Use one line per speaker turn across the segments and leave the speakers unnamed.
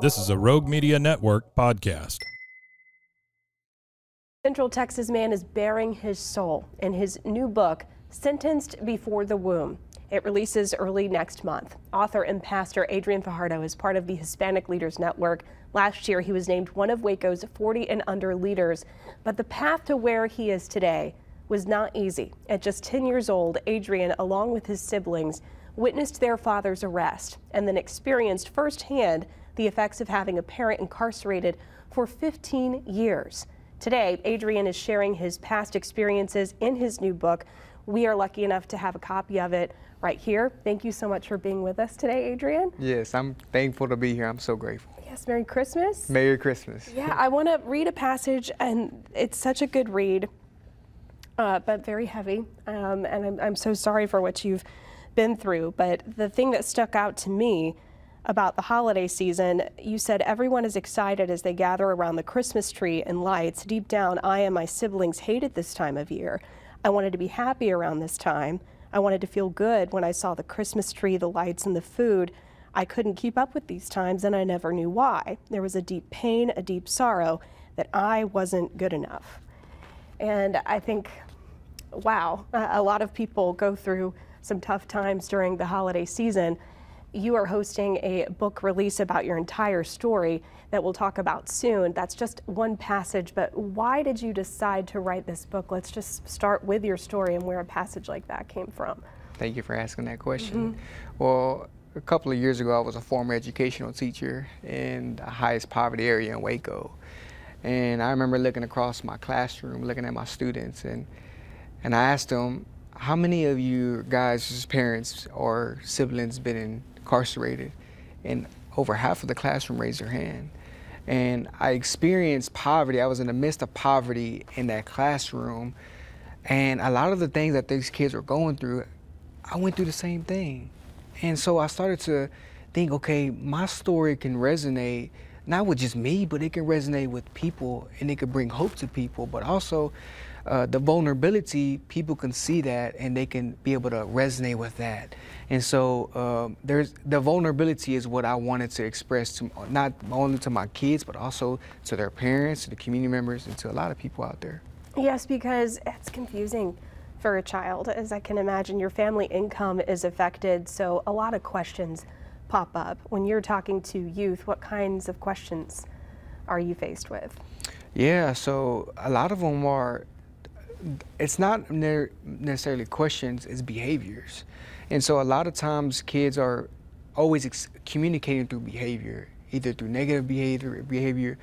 This is a Rogue Media Network podcast.
Central Texas man is baring his soul in his new book, Sentenced Before the Womb. It releases early next month. Author and pastor Adrian Fajardo is part of the Hispanic Leaders Network. Last year, he was named one of Waco's 40 and under leaders. But the path to where he is today was not easy. At just 10 years old, Adrian, along with his siblings, witnessed their father's arrest and then experienced firsthand the effects of having a parent incarcerated for 15 years. Today, Adrian is sharing his past experiences in his new book. We are lucky enough to have a copy of it right here. Thank you so much for being with us today, Adrian.
Yes, I'm thankful to be here. I'm so grateful.
Yes, Merry Christmas.
Merry Christmas.
Yeah, I want to read a passage, and it's such a good read, uh, but very heavy. Um, and I'm, I'm so sorry for what you've been through. But the thing that stuck out to me about the holiday season, you said everyone is excited as they gather around the Christmas tree and lights. Deep down, I and my siblings hated this time of year. I wanted to be happy around this time. I wanted to feel good when I saw the Christmas tree, the lights, and the food. I couldn't keep up with these times, and I never knew why. There was a deep pain, a deep sorrow that I wasn't good enough. And I think, wow, a lot of people go through some tough times during the holiday season you are hosting a book release about your entire story that we'll talk about soon. That's just one passage, but why did you decide to write this book? Let's just start with your story and where a passage like that came from.
Thank you for asking that question. Mm-hmm. Well, a couple of years ago, I was a former educational teacher in the highest poverty area in Waco. And I remember looking across my classroom, looking at my students, and, and I asked them, how many of you guys' parents or siblings been incarcerated, and over half of the classroom raised their hand. And I experienced poverty. I was in the midst of poverty in that classroom. And a lot of the things that these kids were going through, I went through the same thing. And so I started to think, okay, my story can resonate not with just me, but it can resonate with people and it can bring hope to people. But also, uh, the vulnerability, people can see that and they can be able to resonate with that. And so uh, there's the vulnerability is what I wanted to express to not only to my kids, but also to their parents, to the community members, and to a lot of people out there.
Yes, because it's confusing for a child. As I can imagine, your family income is affected, so a lot of questions pop up. When you're talking to youth, what kinds of questions are you faced with?
Yeah, so a lot of them are, it's not necessarily questions, it's behaviors. And so a lot of times kids are always communicating through behavior, either through negative behavior, behavior,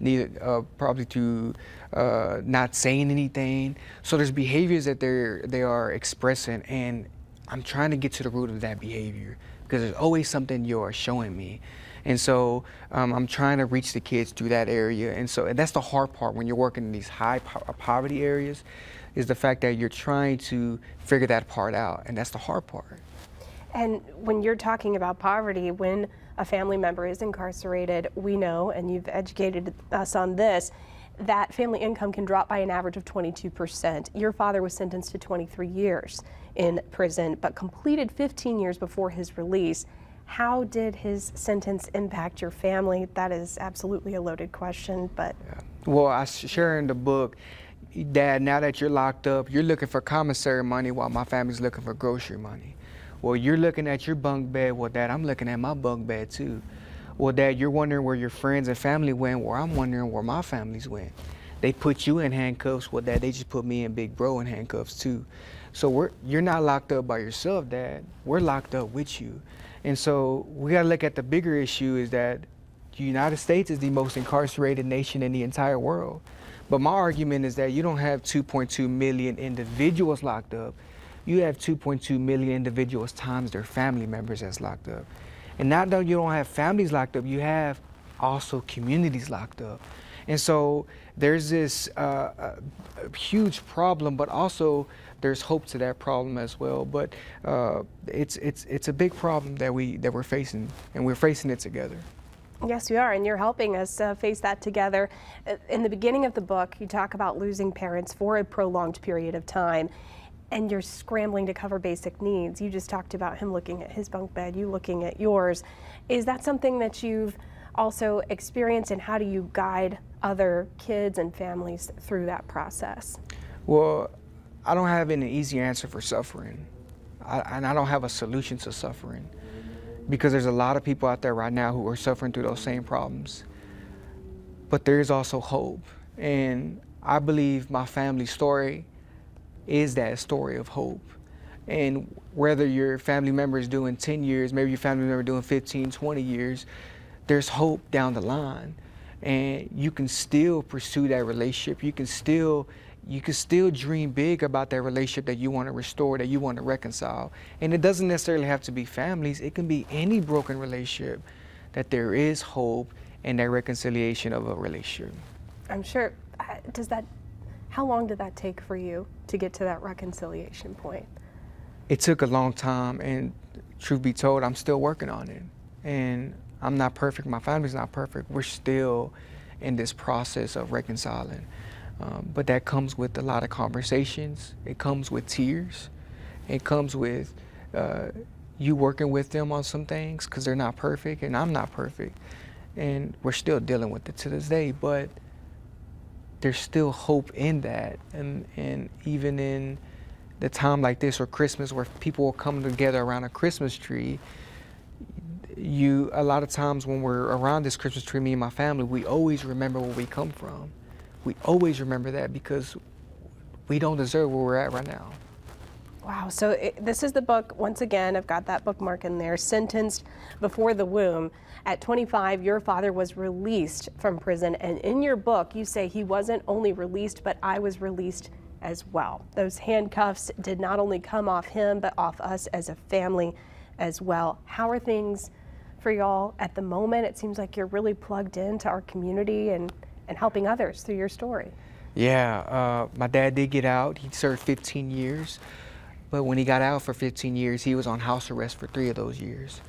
neither uh, probably through uh, not saying anything. So there's behaviors that they're they are expressing, and I'm trying to get to the root of that behavior because there's always something you're showing me. And so um, I'm trying to reach the kids through that area. And so and that's the hard part when you're working in these high po- poverty areas is the fact that you're trying to figure that part out, and that's the hard part.
And when you're talking about poverty, when a family member is incarcerated, we know, and you've educated us on this, that family income can drop by an average of 22%. Your father was sentenced to 23 years in prison, but completed 15 years before his release. How did his sentence impact your family? That is absolutely a loaded question, but.
Yeah. Well, I share in the book Dad, now that you're locked up, you're looking for commissary money while my family's looking for grocery money. Well, you're looking at your bunk bed. Well, Dad, I'm looking at my bunk bed too. Well, Dad, you're wondering where your friends and family went. Well, I'm wondering where my families went. They put you in handcuffs. Well, Dad, they just put me and Big Bro in handcuffs too. So we're you're not locked up by yourself, Dad. We're locked up with you. And so we got to look at the bigger issue is that the United States is the most incarcerated nation in the entire world. But my argument is that you don't have 2.2 million individuals locked up. You have 2.2 million individuals times their family members that's locked up. And not that you don't have families locked up, you have also communities locked up. And so there's this uh, uh, huge problem, but also there's hope to that problem as well. But uh, it's it's it's a big problem that we that we're facing, and we're facing it together.
Yes, we are, and you're helping us uh, face that together. Uh, in the beginning of the book, you talk about losing parents for a prolonged period of time, and you're scrambling to cover basic needs. You just talked about him looking at his bunk bed, you looking at yours. Is that something that you've also experienced, and how do you guide other kids and families through that process?
Well, I don't have an easy answer for suffering, I, and I don't have a solution to suffering because there's a lot of people out there right now who are suffering through those same problems. But there is also hope. And I believe my family story is that story of hope. And whether your family member is doing 10 years, maybe your family member doing 15, 20 years, there's hope down the line. And you can still pursue that relationship. You can still you can still dream big about that relationship that you want to restore, that you want to reconcile. And it doesn't necessarily have to be families, it can be any broken relationship that there is hope and that reconciliation of a relationship.
I'm sure. Uh, does that, how long did that take for you to get to that reconciliation point?
It took a long time, and truth be told, I'm still working on it. And I'm not perfect, my family's not perfect. We're still in this process of reconciling. Um, but that comes with a lot of conversations. It comes with tears. It comes with uh, you working with them on some things because they're not perfect and I'm not perfect. And we're still dealing with it to this day, but there's still hope in that. And, and even in the time like this or Christmas where people will come together around a Christmas tree, you a lot of times when we're around this Christmas tree, me and my family, we always remember where we come from we always remember that because we don't deserve where we're at right now.
Wow. So it, this is the book. Once again, I've got that bookmark in there. Sentenced before the womb. At 25, your father was released from prison. And in your book, you say he wasn't only released, but I was released as well. Those handcuffs did not only come off him, but off us as a family as well. How are things for y'all at the moment? It seems like you're really plugged into our community and and helping others through your story.
Yeah, uh, my dad did get out. He served 15 years, but when he got out for 15 years, he was on house arrest for three of those years.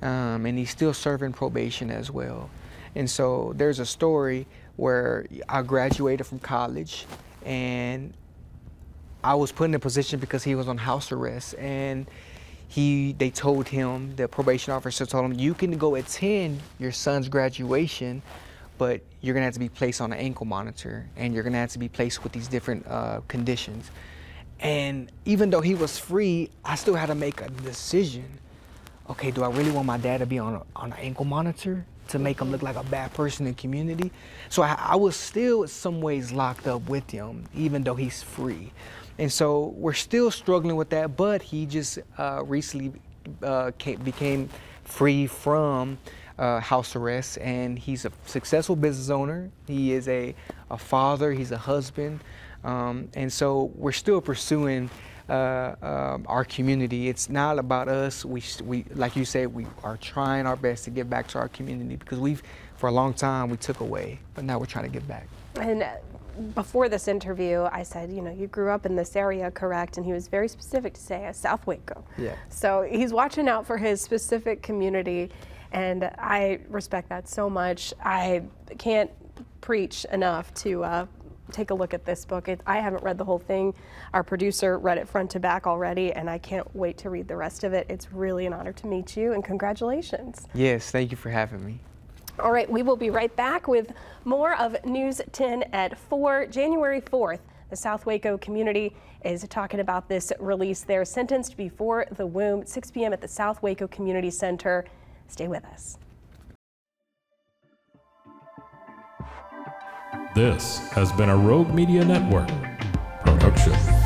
Um, and he's still serving probation as well. And so there's a story where I graduated from college and I was put in a position because he was on house arrest and he they told him the probation officer told him you can go attend your son's graduation but you're gonna have to be placed on an ankle monitor and you're gonna have to be placed with these different uh, conditions. And even though he was free, I still had to make a decision. Okay, do I really want my dad to be on, a, on an ankle monitor to make him look like a bad person in community? So I, I was still in some ways locked up with him, even though he's free. And so we're still struggling with that, but he just uh, recently uh, came, became free from uh, house arrest, and he's a successful business owner. He is a, a father, he's a husband, um, and so we're still pursuing uh, um, our community. It's not about us. We, we, like you said, we are trying our best to get back to our community because we've, for a long time, we took away, but now we're trying to get back.
And uh, before this interview, I said, you know, you grew up in this area, correct? And he was very specific to say, a South Waco.
Yeah.
So he's watching out for his specific community. And I respect that so much. I can't preach enough to uh, take a look at this book. It, I haven't read the whole thing. Our producer read it front to back already, and I can't wait to read the rest of it. It's really an honor to meet you, and congratulations.
Yes, thank you for having me.
All right, we will be right back with more of News 10 at 4, January 4th. The South Waco community is talking about this release. They're sentenced before the womb, 6 p.m. at the South Waco Community Center. Stay with us.
This has been a Rogue Media Network production.